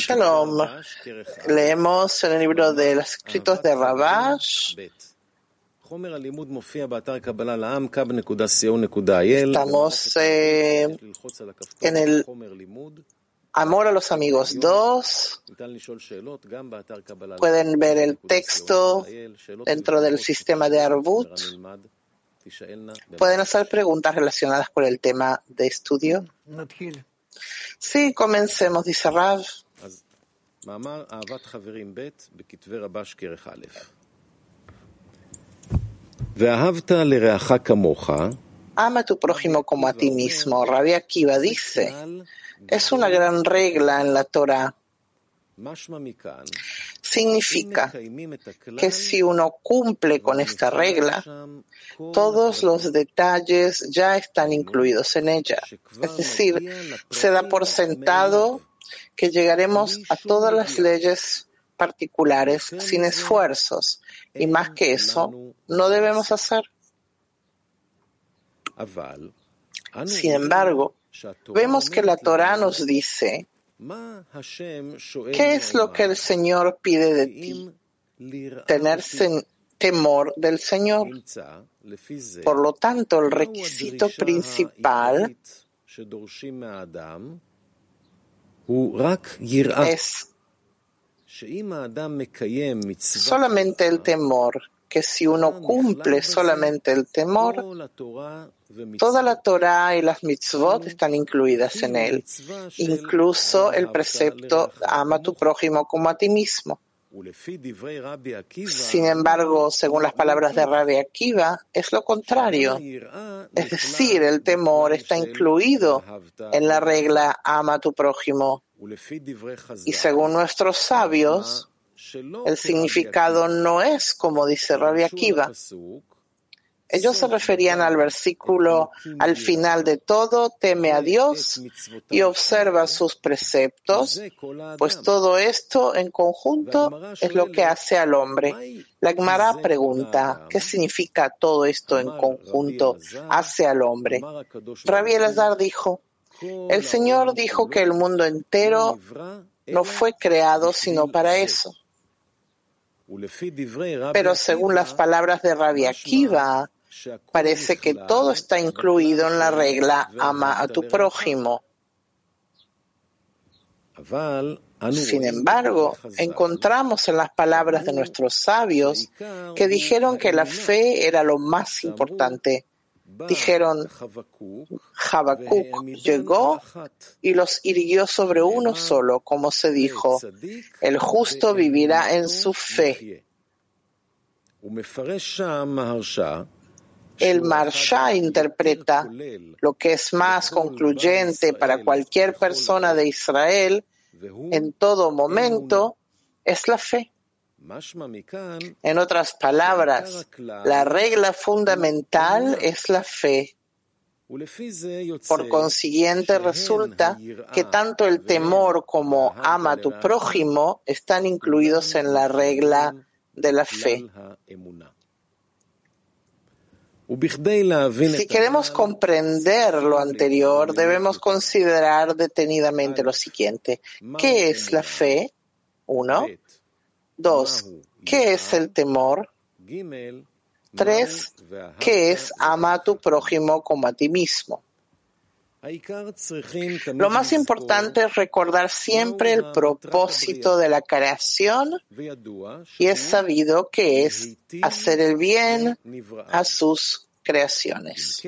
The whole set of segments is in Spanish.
Shalom, leemos en el libro de los escritos de Rabash. Estamos eh, en el Amor a los amigos 2. Pueden ver el texto dentro del sistema de Arbut. Pueden hacer preguntas relacionadas con el tema de estudio. Sí, comencemos, dice Rav. Ama a tu prójimo como a ti mismo. Rabbi Akiva dice, es una gran regla en la Torah. Significa que si uno cumple con esta regla, todos los detalles ya están incluidos en ella. Es decir, se da por sentado que llegaremos a todas las leyes particulares sin esfuerzos y más que eso, no debemos hacer. Sin embargo, vemos que la Torah nos dice ¿Qué es lo que el Señor pide de ti? Tener temor del Señor. Por lo tanto, el requisito principal es solamente el temor que si uno cumple solamente el temor, toda la Torah y las mitzvot están incluidas en él, incluso el precepto ama a tu prójimo como a ti mismo. Sin embargo, según las palabras de Rabbi Akiva, es lo contrario. Es decir, el temor está incluido en la regla ama a tu prójimo. Y según nuestros sabios, el significado no es como dice Rabbi Akiva. Ellos se referían al versículo al final de todo, teme a Dios y observa sus preceptos, pues todo esto en conjunto es lo que hace al hombre. La Gemara pregunta, ¿qué significa todo esto en conjunto hace al hombre? Rabbi Elazar dijo, el Señor dijo que el mundo entero no fue creado sino para eso. Pero según las palabras de Rabbi Akiva, parece que todo está incluido en la regla ama a tu prójimo. Sin embargo, encontramos en las palabras de nuestros sabios que dijeron que la fe era lo más importante Dijeron, Habacuc llegó y los hirió sobre uno solo, como se dijo, el justo vivirá en su fe. El Marsha interpreta lo que es más concluyente para cualquier persona de Israel en todo momento es la fe. En otras palabras, la regla fundamental es la fe. Por consiguiente, resulta que tanto el temor como ama a tu prójimo están incluidos en la regla de la fe. Si queremos comprender lo anterior, debemos considerar detenidamente lo siguiente. ¿Qué es la fe? Uno. Dos, ¿qué es el temor? Tres, ¿qué es ama a tu prójimo como a ti mismo? Lo más importante es recordar siempre el propósito de la creación y es sabido que es hacer el bien a sus creaciones.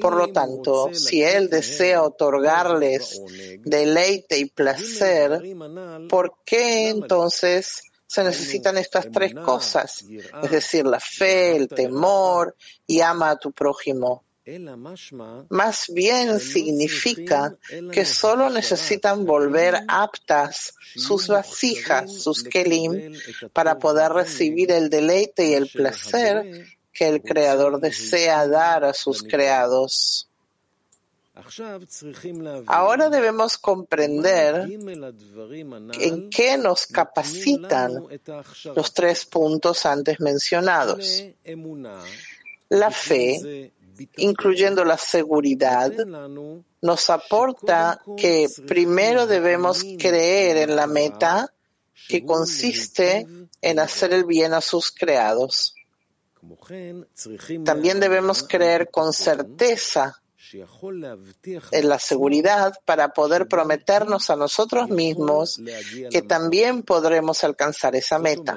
Por lo tanto, si Él desea otorgarles deleite y placer, ¿por qué entonces se necesitan estas tres cosas? Es decir, la fe, el temor y ama a tu prójimo. Más bien significa que solo necesitan volver aptas sus vasijas, sus kelim, para poder recibir el deleite y el placer que el Creador desea dar a sus creados. Ahora debemos comprender en qué nos capacitan los tres puntos antes mencionados. La fe incluyendo la seguridad, nos aporta que primero debemos creer en la meta que consiste en hacer el bien a sus creados. También debemos creer con certeza en la seguridad para poder prometernos a nosotros mismos que también podremos alcanzar esa meta.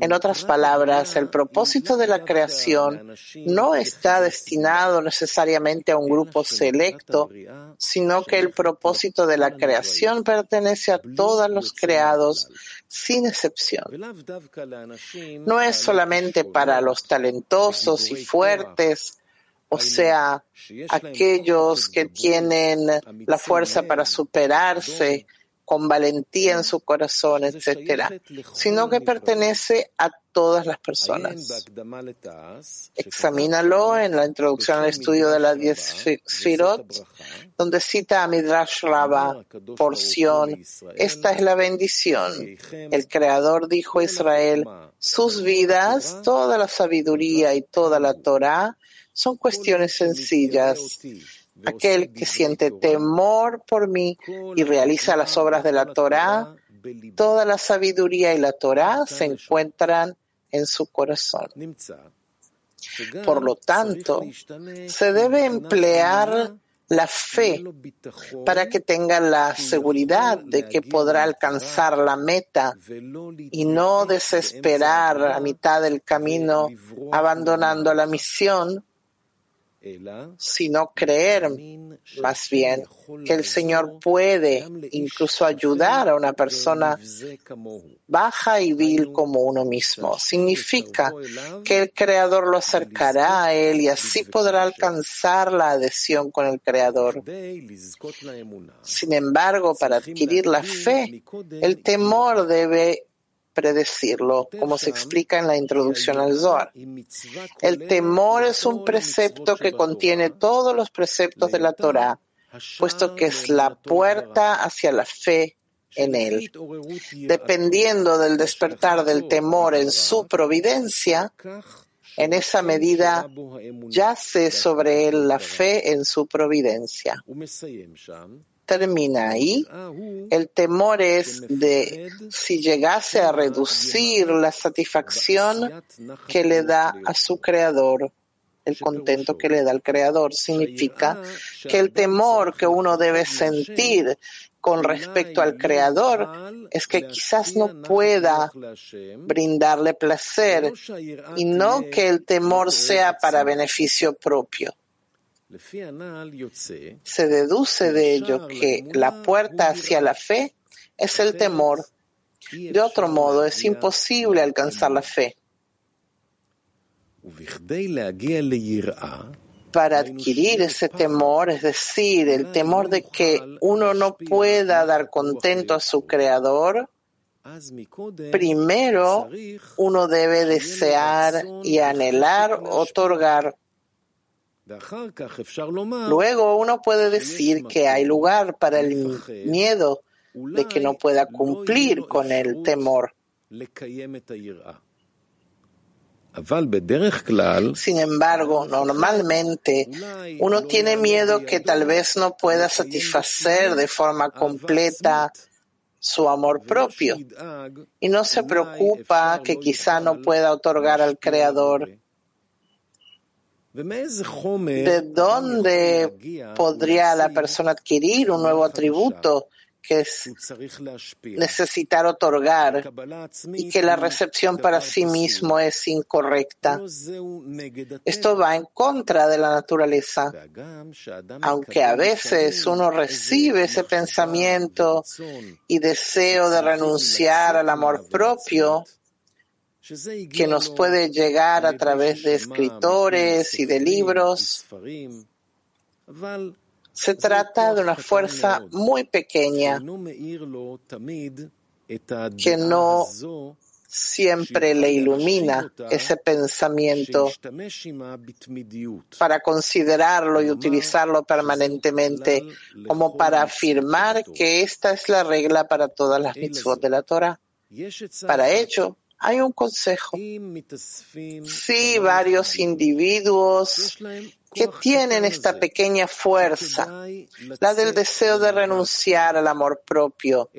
En otras palabras, el propósito de la creación no está destinado necesariamente a un grupo selecto, sino que el propósito de la creación pertenece a todos los creados sin excepción. No es solamente para los talentosos y fuertes, o sea, aquellos que tienen la fuerza para superarse, con valentía en su corazón, etc., sino que pertenece a todas las personas. Examínalo en la introducción al estudio de las diez Sfirot, donde cita a Midrash Rabba, porción, esta es la bendición. El Creador dijo a Israel, sus vidas, toda la sabiduría y toda la Torah son cuestiones sencillas aquel que siente temor por mí y realiza las obras de la Torá, toda la sabiduría y la Torá se encuentran en su corazón. Por lo tanto, se debe emplear la fe para que tenga la seguridad de que podrá alcanzar la meta y no desesperar a mitad del camino abandonando la misión sino creer más bien que el Señor puede incluso ayudar a una persona baja y vil como uno mismo. Significa que el Creador lo acercará a Él y así podrá alcanzar la adhesión con el Creador. Sin embargo, para adquirir la fe, el temor debe predecirlo, como se explica en la introducción al Zohar. El temor es un precepto que contiene todos los preceptos de la Torah, puesto que es la puerta hacia la fe en él. Dependiendo del despertar del temor en su providencia, en esa medida yace sobre él la fe en su providencia termina ahí. El temor es de si llegase a reducir la satisfacción que le da a su creador. El contento que le da al creador significa que el temor que uno debe sentir con respecto al creador es que quizás no pueda brindarle placer y no que el temor sea para beneficio propio. Se deduce de ello que la puerta hacia la fe es el temor. De otro modo, es imposible alcanzar la fe. Para adquirir ese temor, es decir, el temor de que uno no pueda dar contento a su Creador, primero uno debe desear y anhelar otorgar Luego uno puede decir que hay lugar para el miedo de que no pueda cumplir con el temor. Sin embargo, normalmente uno tiene miedo que tal vez no pueda satisfacer de forma completa su amor propio. y no se preocupa que quizá no pueda otorgar al Creador ¿De dónde podría la persona adquirir un nuevo atributo que es necesitar otorgar y que la recepción para sí mismo es incorrecta? Esto va en contra de la naturaleza. Aunque a veces uno recibe ese pensamiento y deseo de renunciar al amor propio, que nos puede llegar a través de escritores y de libros. Se trata de una fuerza muy pequeña que no siempre le ilumina ese pensamiento para considerarlo y utilizarlo permanentemente como para afirmar que esta es la regla para todas las mitzvot de la Torah. Para ello, hay un consejo. Si varios individuos que tienen esta pequeña fuerza, la del deseo de renunciar al amor propio,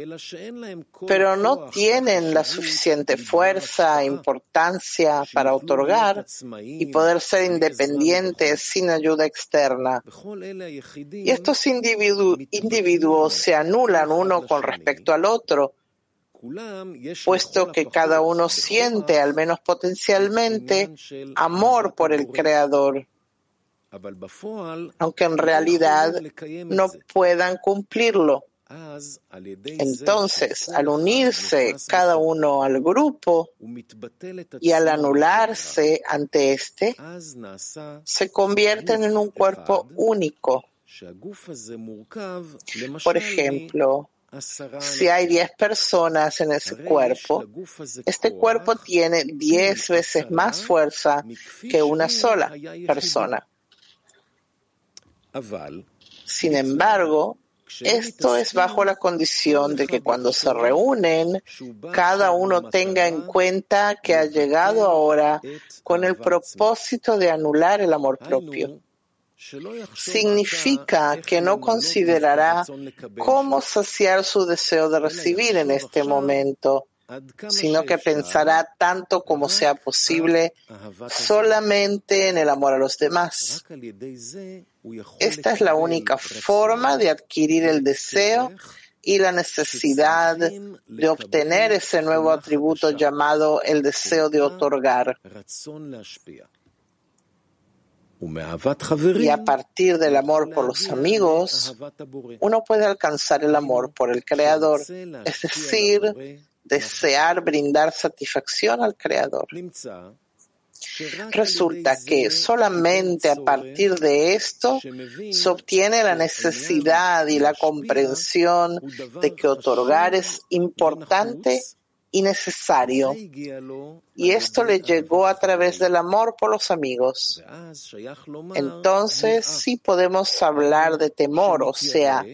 pero no tienen la suficiente fuerza e importancia para otorgar y poder ser independientes sin ayuda externa. Y estos individuos se anulan uno con respecto al otro, puesto que cada uno siente, al menos potencialmente, amor por el Creador aunque en realidad no puedan cumplirlo. Entonces, al unirse cada uno al grupo y al anularse ante este, se convierten en un cuerpo único. Por ejemplo, si hay diez personas en ese cuerpo, este cuerpo tiene diez veces más fuerza que una sola persona. Sin embargo, esto es bajo la condición de que cuando se reúnen, cada uno tenga en cuenta que ha llegado ahora con el propósito de anular el amor propio. Significa que no considerará cómo saciar su deseo de recibir en este momento, sino que pensará tanto como sea posible solamente en el amor a los demás. Esta es la única forma de adquirir el deseo y la necesidad de obtener ese nuevo atributo llamado el deseo de otorgar. Y a partir del amor por los amigos, uno puede alcanzar el amor por el Creador, es decir, desear brindar satisfacción al Creador. Resulta que solamente a partir de esto se obtiene la necesidad y la comprensión de que otorgar es importante y necesario. Y esto le llegó a través del amor por los amigos. Entonces sí podemos hablar de temor, o sea,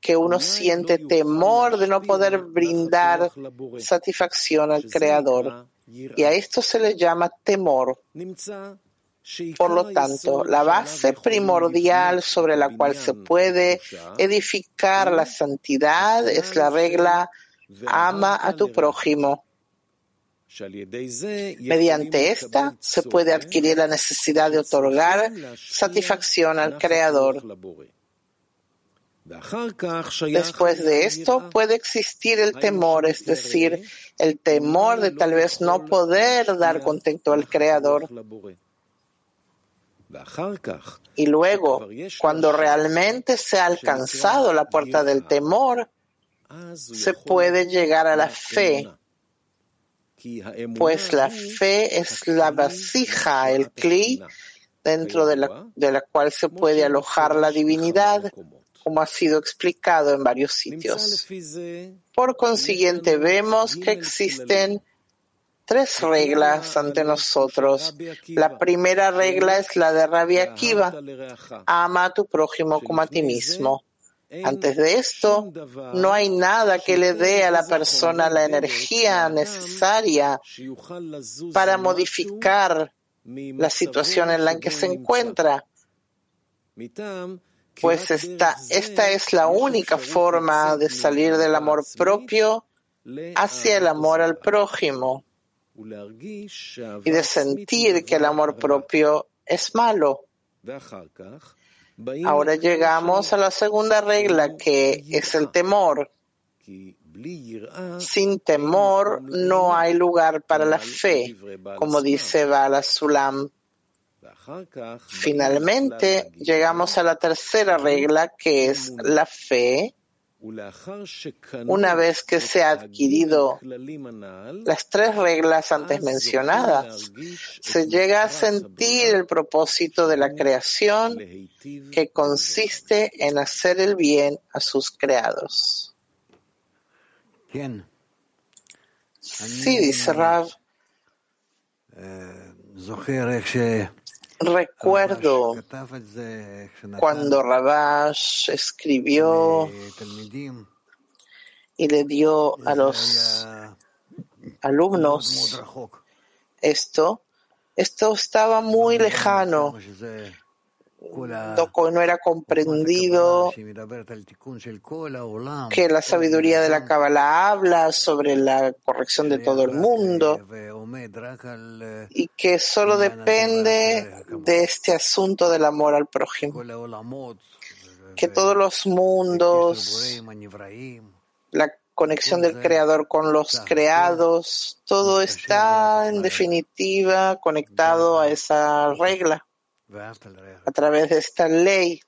que uno siente temor de no poder brindar satisfacción al Creador. Y a esto se le llama temor. Por lo tanto, la base primordial sobre la cual se puede edificar la santidad es la regla ama a tu prójimo. Mediante esta se puede adquirir la necesidad de otorgar satisfacción al Creador. Después de esto puede existir el temor, es decir, el temor de tal vez no poder dar contento al Creador. Y luego, cuando realmente se ha alcanzado la puerta del temor, se puede llegar a la fe, pues la fe es la vasija, el cli, dentro de la, de la cual se puede alojar la divinidad como ha sido explicado en varios sitios. Por consiguiente, vemos que existen tres reglas ante nosotros. La primera regla es la de Rabbi Akiva. Ama a tu prójimo como a ti mismo. Antes de esto, no hay nada que le dé a la persona la energía necesaria para modificar la situación en la que se encuentra pues esta, esta es la única forma de salir del amor propio hacia el amor al prójimo y de sentir que el amor propio es malo. Ahora llegamos a la segunda regla que es el temor. Sin temor no hay lugar para la fe, como dice Bala Sulam. Finalmente, llegamos a la tercera regla, que es la fe. Una vez que se ha adquirido las tres reglas antes mencionadas, se llega a sentir el propósito de la creación que consiste en hacer el bien a sus creados. Sí, dice Rav. Recuerdo cuando Rabash escribió y le dio a los alumnos, esto, esto estaba muy lejano, no era comprendido que la sabiduría de la Kabbalah habla sobre la corrección de todo el mundo. y que solo depende de este asunto del amor al prójimo. Que todos los mundos, la conexión del creador con los creados, todo está en definitiva conectado a esa regla a través de esta ley,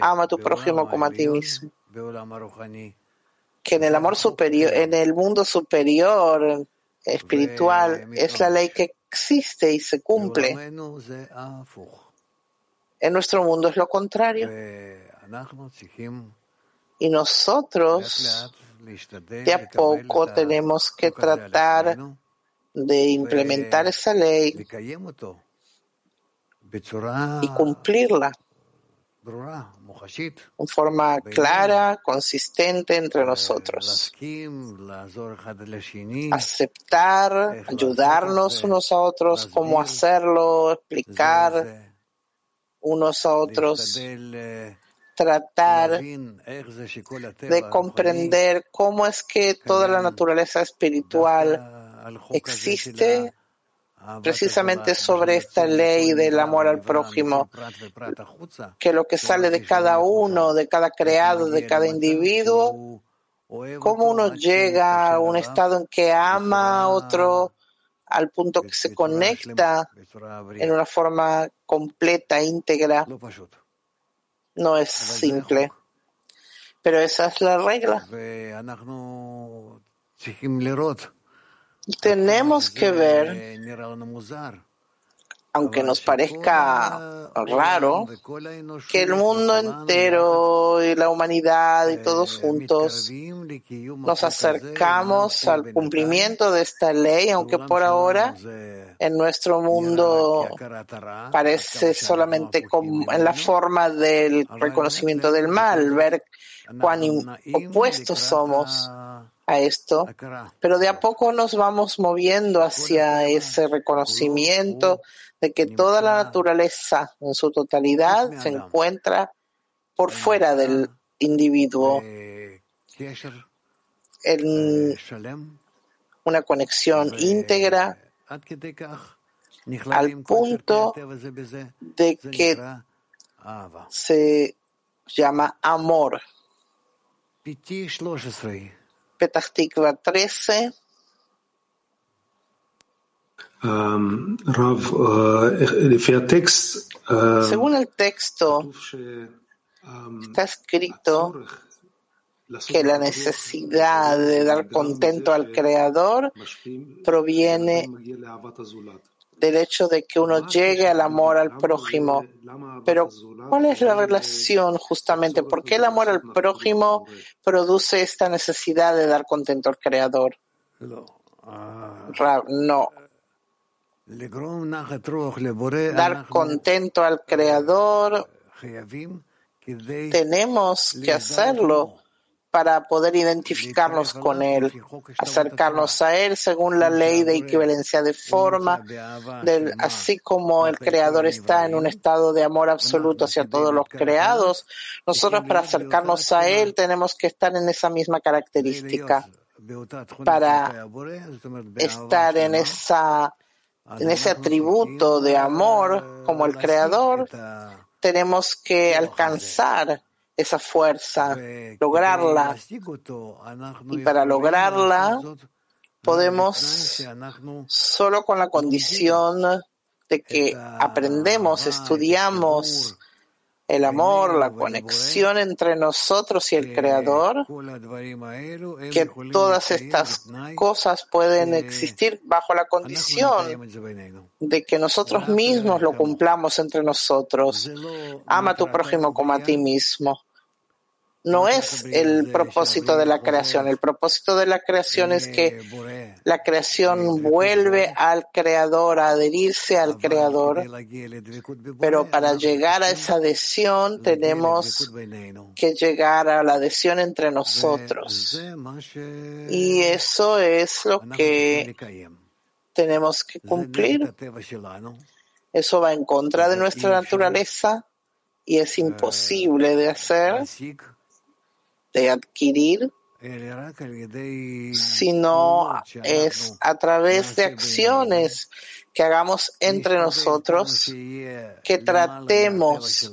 ama a tu prójimo como a ti mismo. Que en el amor superior, en el mundo superior, espiritual, es la ley que existe y se cumple. En nuestro mundo es lo contrario. Y nosotros de a poco tenemos que tratar de implementar esa ley y cumplirla. En forma clara, consistente entre nosotros. Aceptar, ayudarnos unos a otros, cómo hacerlo, explicar unos a otros, tratar de comprender cómo es que toda la naturaleza espiritual existe precisamente sobre esta ley del amor al prójimo, que lo que sale de cada uno, de cada creado, de cada individuo, cómo uno llega a un estado en que ama a otro al punto que se conecta en una forma completa, íntegra. No es simple, pero esa es la regla. Tenemos que ver, aunque nos parezca raro, que el mundo entero y la humanidad y todos juntos nos acercamos al cumplimiento de esta ley, aunque por ahora en nuestro mundo parece solamente en la forma del reconocimiento del mal, ver cuán opuestos somos a esto, pero de a poco nos vamos moviendo hacia ese reconocimiento de que toda la naturaleza en su totalidad se encuentra por fuera del individuo. En una conexión íntegra al punto de que se llama amor. Petah 13. Según el texto, está escrito que la necesidad de dar contento al Creador proviene del hecho de que uno llegue al amor al prójimo. Pero, ¿cuál es la relación justamente? ¿Por qué el amor al prójimo produce esta necesidad de dar contento al Creador? No. Dar contento al Creador, tenemos que hacerlo para poder identificarnos con Él, acercarnos a Él según la ley de equivalencia de forma, así como el Creador está en un estado de amor absoluto hacia todos los creados, nosotros para acercarnos a Él tenemos que estar en esa misma característica. Para estar en esa en ese atributo de amor como el Creador, tenemos que alcanzar esa fuerza, lograrla. Y para lograrla podemos solo con la condición de que aprendemos, estudiamos el amor, la conexión entre nosotros y el Creador, que todas estas cosas pueden existir bajo la condición de que nosotros mismos lo cumplamos entre nosotros. Ama a tu prójimo como a ti mismo. No es el propósito de la creación. El propósito de la creación es que la creación vuelve al creador, a adherirse al creador. Pero para llegar a esa adhesión tenemos que llegar a la adhesión entre nosotros. Y eso es lo que tenemos que cumplir. Eso va en contra de nuestra naturaleza y es imposible de hacer de adquirir, sino es a través de acciones que hagamos entre nosotros, que tratemos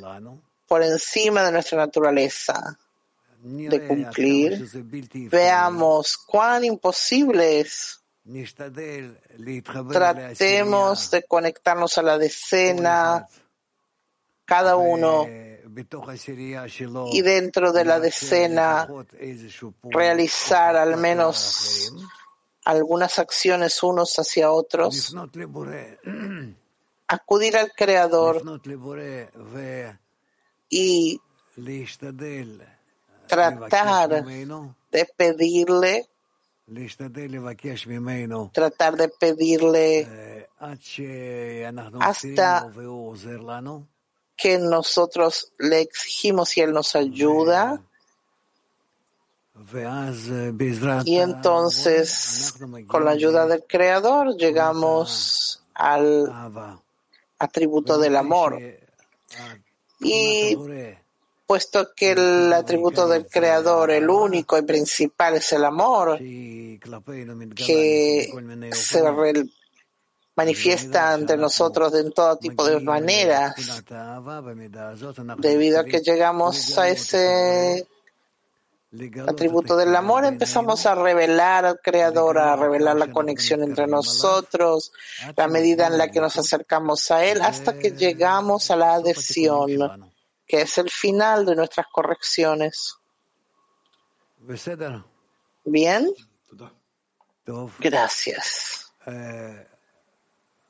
por encima de nuestra naturaleza de cumplir, veamos cuán imposible es. Tratemos de conectarnos a la decena, cada uno y dentro de la decena realizar al menos algunas acciones unos hacia otros, acudir al Creador y tratar de pedirle, tratar de pedirle hasta que nosotros le exigimos y Él nos ayuda. Y entonces, con la ayuda del Creador, llegamos al atributo del amor. Y puesto que el atributo del Creador, el único y principal, es el amor, que se manifiesta ante nosotros en todo tipo de maneras. Debido a que llegamos a ese atributo del amor, empezamos a revelar al Creador, a revelar la conexión entre nosotros, la medida en la que nos acercamos a Él, hasta que llegamos a la adhesión, que es el final de nuestras correcciones. Bien. Gracias.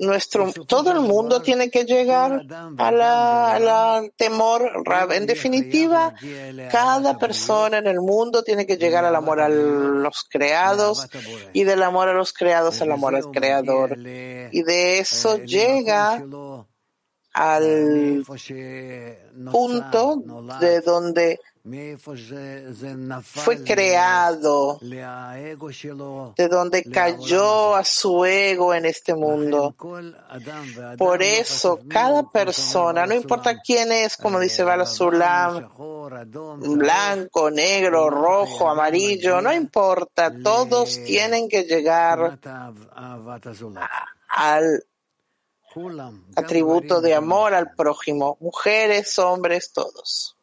nuestro, todo el mundo tiene que llegar al temor. En definitiva, cada persona en el mundo tiene que llegar al amor a los creados y del amor a los creados al amor al creador. Y de eso llega al punto de donde fue creado, de donde cayó a su ego en este mundo. Por eso, cada persona, no importa quién es, como dice Bala blanco, negro, rojo, amarillo, no importa, todos tienen que llegar al atributo de amor al prójimo, mujeres, hombres, todos.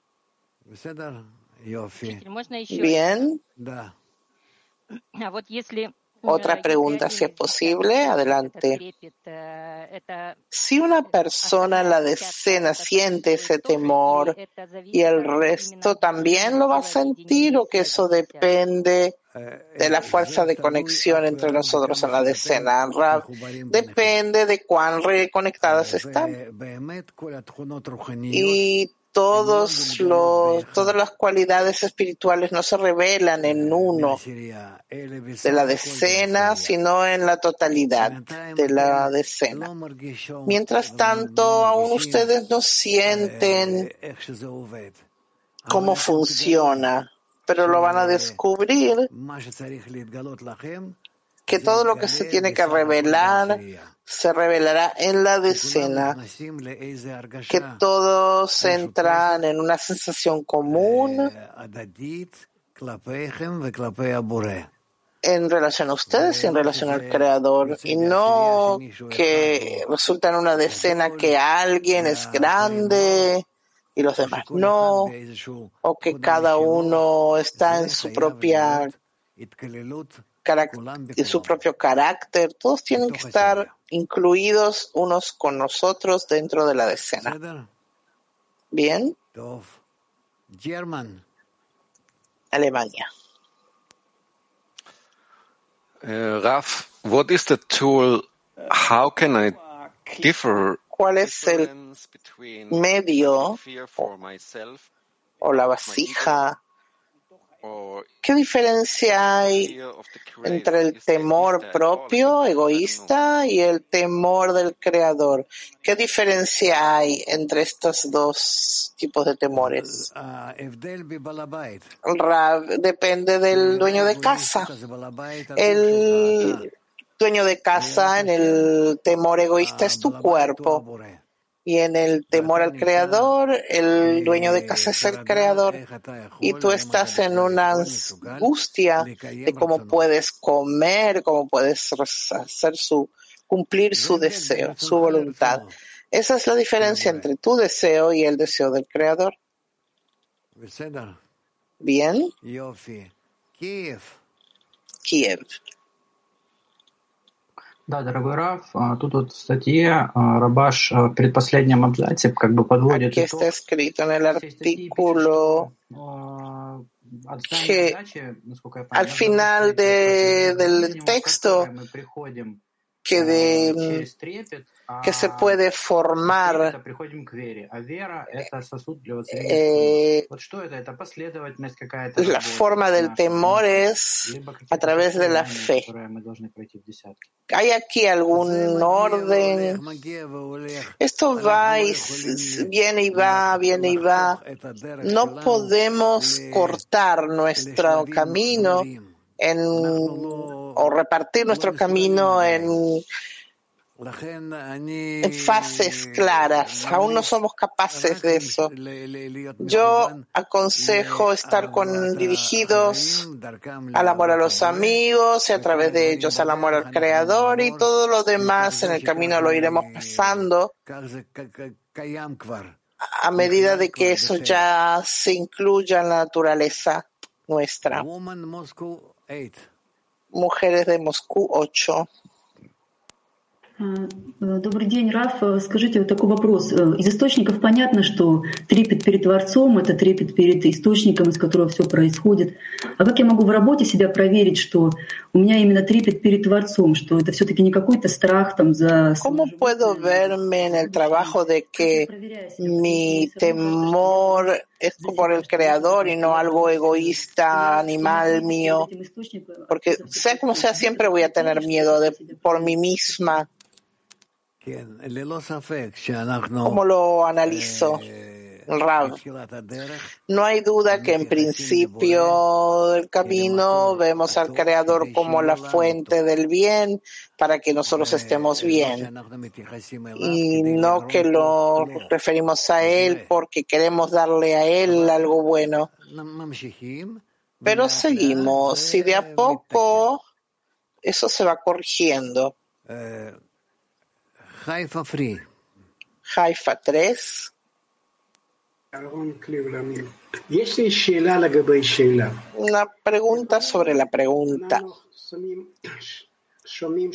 Bien. Otra pregunta, si es posible, adelante. Si una persona en la decena siente ese temor y el resto también lo va a sentir o que eso depende de la fuerza de conexión entre nosotros en la decena, depende de cuán reconectadas están. Y todos los, todas las cualidades espirituales no se revelan en uno de la decena, sino en la totalidad de la decena. Mientras tanto, aún ustedes no sienten cómo funciona, pero lo van a descubrir que todo lo que se tiene que revelar se revelará en la decena, que todos entran en una sensación común en relación a ustedes y en relación al Creador, y no que resulta en una decena que alguien es grande y los demás no, o que cada uno está en su propia su propio carácter, todos tienen que estar incluidos unos con nosotros dentro de la decena. Bien. Alemania. Uh, Raf, what is the tool? How can I differ? ¿Cuál es el medio o la vasija ¿Qué diferencia hay entre el temor propio, egoísta, y el temor del creador? ¿Qué diferencia hay entre estos dos tipos de temores? Depende del dueño de casa. El dueño de casa en el temor egoísta es tu cuerpo. Y en el temor al creador, el dueño de casa es el creador. Y tú estás en una angustia de cómo puedes comer, cómo puedes hacer su, cumplir su deseo, su voluntad. Esa es la diferencia entre tu deseo y el deseo del creador. Bien. Kiev. Да, дорогой Раф, тут вот в статье Рабаш в предпоследнем абзаце как бы подводит Aquí está escrito en el artículo que al final de, del texto que, de, que se puede formar eh, la forma del temor es a través de la fe. ¿Hay aquí algún orden? Esto va y viene y va, viene y va. No podemos cortar nuestro camino en, o repartir nuestro camino en en fases claras. Aún no somos capaces de eso. Yo aconsejo estar con dirigidos al amor a los amigos y a través de ellos al amor al Creador y todo lo demás en el camino lo iremos pasando a medida de que eso ya se incluya en la naturaleza nuestra. Mujeres de Moscú 8. Добрый день, Раф. Скажите вот такой вопрос. Из источников понятно, что трепет перед Творцом — это трепет перед источником, из которого все происходит. А как я могу в работе себя проверить, что у меня именно трепет перед Творцом, что это все-таки не какой-то страх там за... ¿Cómo puedo verme en el trabajo de que mi temor es por el Creador y no algo egoísta, animal mío? Porque sea como sea, siempre voy a tener miedo de, por mí misma. ¿Cómo lo analizo? Rav. No hay duda que en principio del camino vemos al Creador como la fuente del bien para que nosotros estemos bien. Y no que lo referimos a Él porque queremos darle a Él algo bueno. Pero seguimos y de a poco eso se va corrigiendo. Haifa Free. Haifa 3. Una pregunta sobre la pregunta.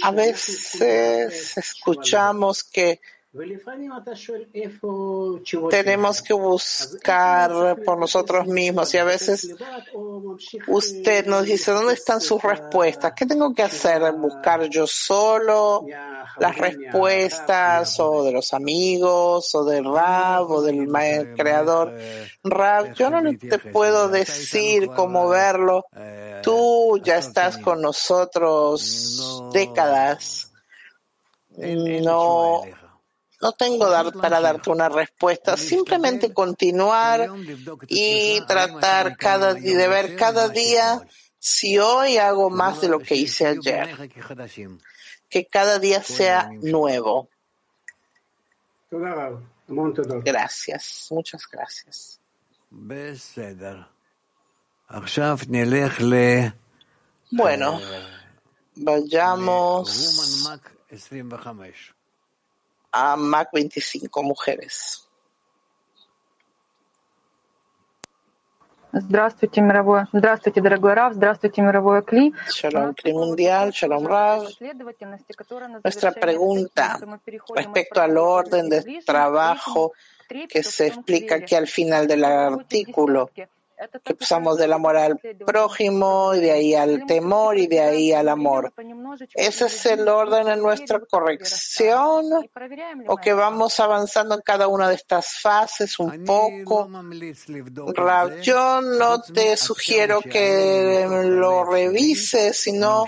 A veces escuchamos que tenemos que buscar por nosotros mismos y a veces usted nos dice, ¿dónde están sus respuestas? ¿Qué tengo que hacer? ¿Buscar yo solo las respuestas o de los amigos o del Rab o del creador? Rab, yo no te puedo decir cómo verlo. Tú ya estás con nosotros décadas. No no tengo dar, para darte una respuesta, simplemente continuar y tratar cada de ver cada día si hoy hago más de lo que hice ayer. Que cada día sea nuevo. Gracias, muchas gracias. Bueno, vayamos a Mac 25 mujeres. Здравствуйте, мировое. Здравствуйте, дорогой Рав. Здравствуйте, мировое Кли. Shalom Kli Mundial, Shalom Rav. Nuestra pregunta respecto al orden de trabajo que se explica aquí al final del artículo, que pasamos del amor al prójimo y de ahí al temor y de ahí al amor. ¿Ese es el orden en nuestra corrección o que vamos avanzando en cada una de estas fases un poco? Rav, yo no te sugiero que lo revises, sino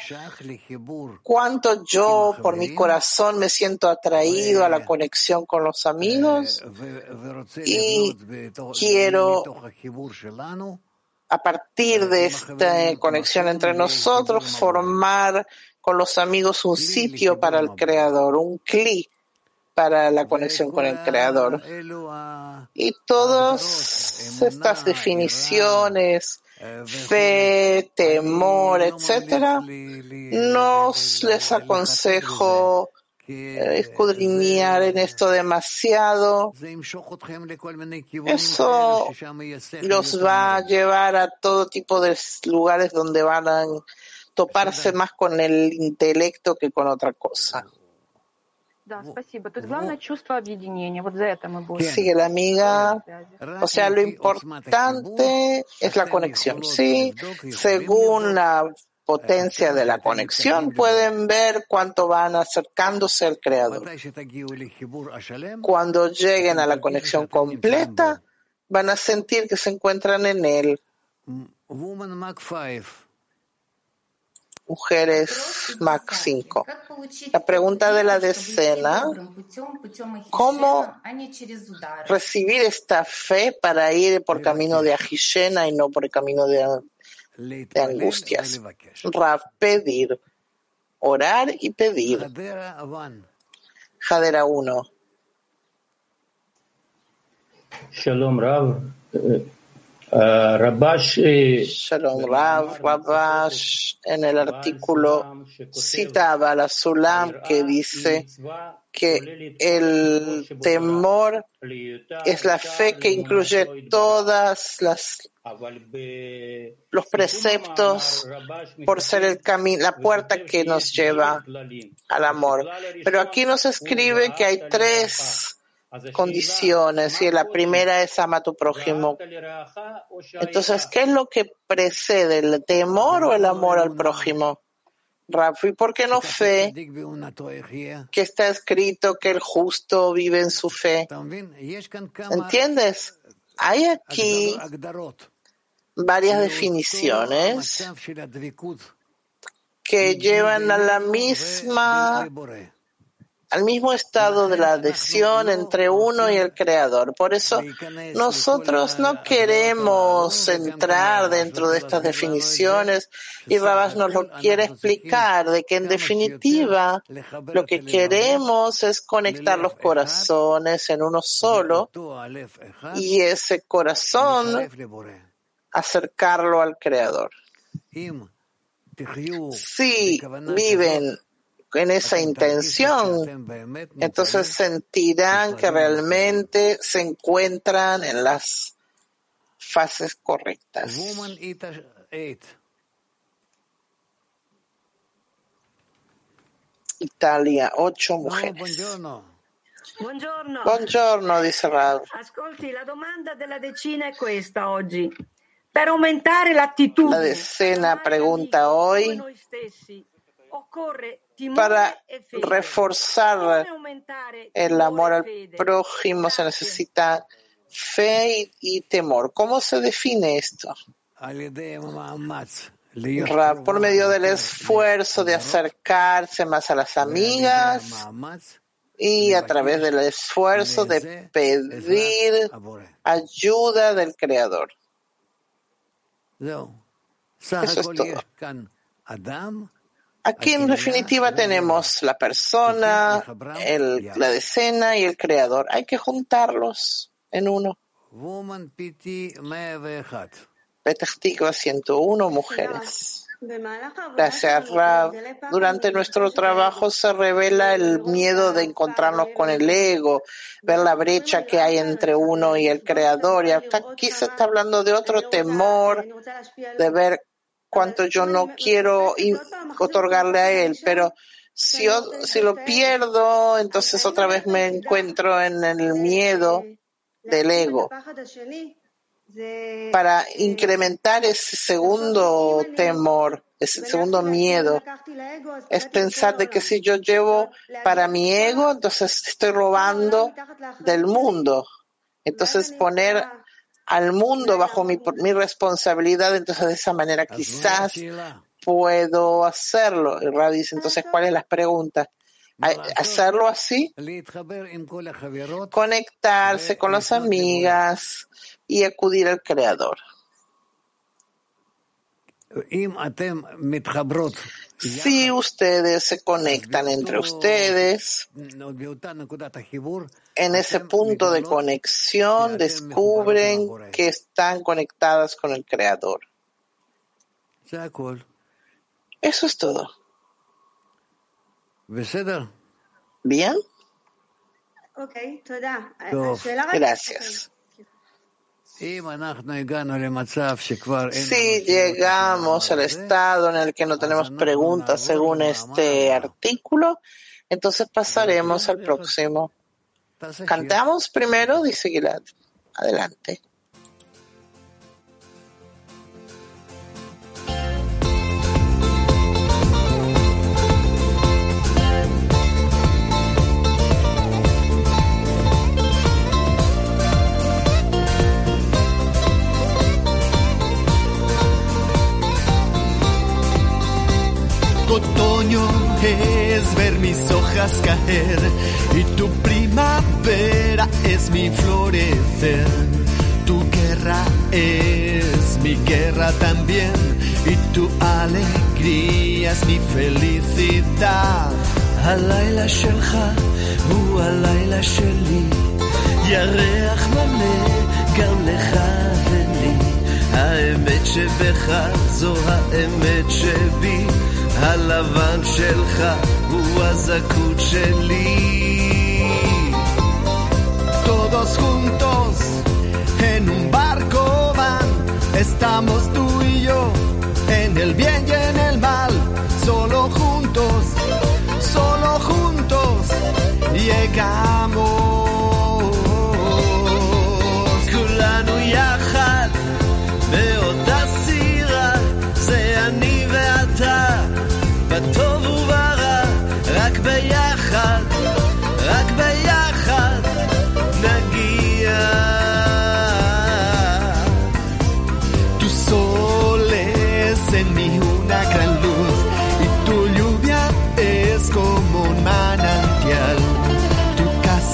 cuánto yo por mi corazón me siento atraído a la conexión con los amigos y quiero a partir de esta conexión entre nosotros, formar con los amigos un sitio para el Creador, un cli para la conexión con el Creador. Y todas estas definiciones, fe, temor, etcétera, nos les aconsejo escudriñar en esto demasiado, eso los va a llevar a todo tipo de lugares donde van a toparse más con el intelecto que con otra cosa. Sigue la amiga. O sea, lo importante es la conexión. Sí, según la potencia de la conexión, pueden ver cuánto van acercándose al Creador. Cuando lleguen a la conexión completa, van a sentir que se encuentran en Él. Mujeres Mac 5. La pregunta de la decena, ¿cómo recibir esta fe para ir por camino de Ajishena y no por el camino de de angustias. Rav, pedir, orar y pedir. Jadera 1. Shalom Rav. Rabash. Shalom Rav. Rabash en el artículo citaba a la Sulam que dice que el temor es la fe que incluye todas las los preceptos por ser el camino, la puerta que nos lleva al amor. Pero aquí nos escribe que hay tres condiciones y la primera es ama a tu prójimo. Entonces, ¿qué es lo que precede, el temor o el amor al prójimo? Rafi, ¿por qué no fe? Que está escrito que el justo vive en su fe. ¿Entiendes? Hay aquí varias definiciones que llevan a la misma al mismo estado de la adhesión entre uno y el creador. Por eso nosotros no queremos entrar dentro de estas definiciones y Rabás nos lo quiere explicar de que en definitiva lo que queremos es conectar los corazones en uno solo y ese corazón acercarlo al creador. Si viven en esa intención, entonces sentirán que realmente se encuentran en las fases correctas. Italia, ocho mujeres. Buongiorno. Buongiorno, dice Rad. Ascolti, la domanda della decina è questa oggi. Per aumentare l'attitudine, La decena pregunta hoy para reforzar el amor al prójimo se necesita fe y temor. ¿Cómo se define esto? Por medio del esfuerzo de acercarse más a las amigas y a través del esfuerzo de pedir ayuda del Creador. Eso es todo. Aquí en definitiva tenemos la persona, el, la decena y el creador. Hay que juntarlos en uno. Petah Tikva 101 mujeres. Gracias, Rav. Durante nuestro trabajo se revela el miedo de encontrarnos con el ego, ver la brecha que hay entre uno y el creador. Y aquí se está hablando de otro temor, de ver cuánto yo no quiero otorgarle a él, pero si, si lo pierdo, entonces otra vez me encuentro en el miedo del ego. Para incrementar ese segundo temor, ese segundo miedo, es pensar de que si yo llevo para mi ego, entonces estoy robando del mundo. Entonces poner al mundo bajo mi, mi responsabilidad, entonces de esa manera quizás puedo hacerlo. El Rab dice, entonces, ¿cuáles las preguntas? Hacerlo así, conectarse con las amigas y acudir al Creador. Si ustedes se conectan entre ustedes, en ese punto de conexión descubren que están conectadas con el Creador. Eso es todo. ¿Bien? Gracias. Si llegamos al estado en el que no tenemos preguntas según este artículo, entonces pasaremos al próximo. Cantamos primero, dice Gilad. Adelante. mis hojas caer y tu primavera es mi florecer. Tu guerra es mi guerra también y tu alegría es mi felicidad. הלילה שלך הוא הלילה שלי, ירח מלא גם לך ולי. האמת שבך זו האמת שבי. הלבן שלך הוא הזכות שלי. Todos juntos en un barco van, estamos tú y yo, en el bien y en el mal, solo juntos, solo juntos llegamos.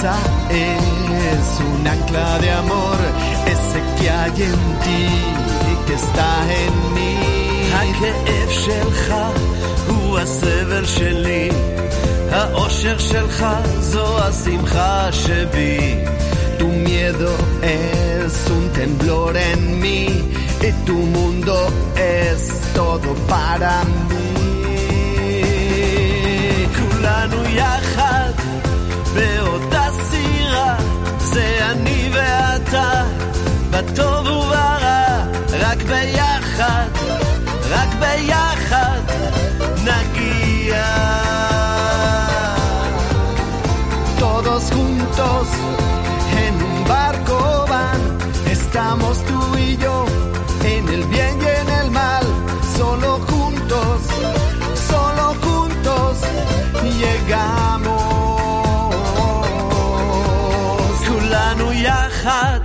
Tu casa es un ancla de amor, ese que hay en ti y que está en mí. הכאב שלך הוא הסבל שלי, האושר שלך זו השמחה שבי. Tu miedo es un temblor en mí y tu mundo es todo para mí. כולנו יחד באותה סירה, זה אני ואתה, בטוב וברע, רק ביחד. רק ביחד נגיע. Todos juntos en un barco van, estamos tú y yo, en el bien y en el mal, solo juntos, solo juntos llegamos. אחד,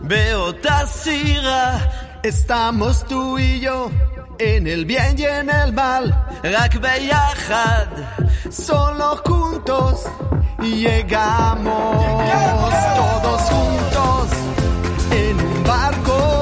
באותה סירה, estamos tú y yo, en el bien y en el mal, רק solo juntos, llegamos, todos juntos, en un barco.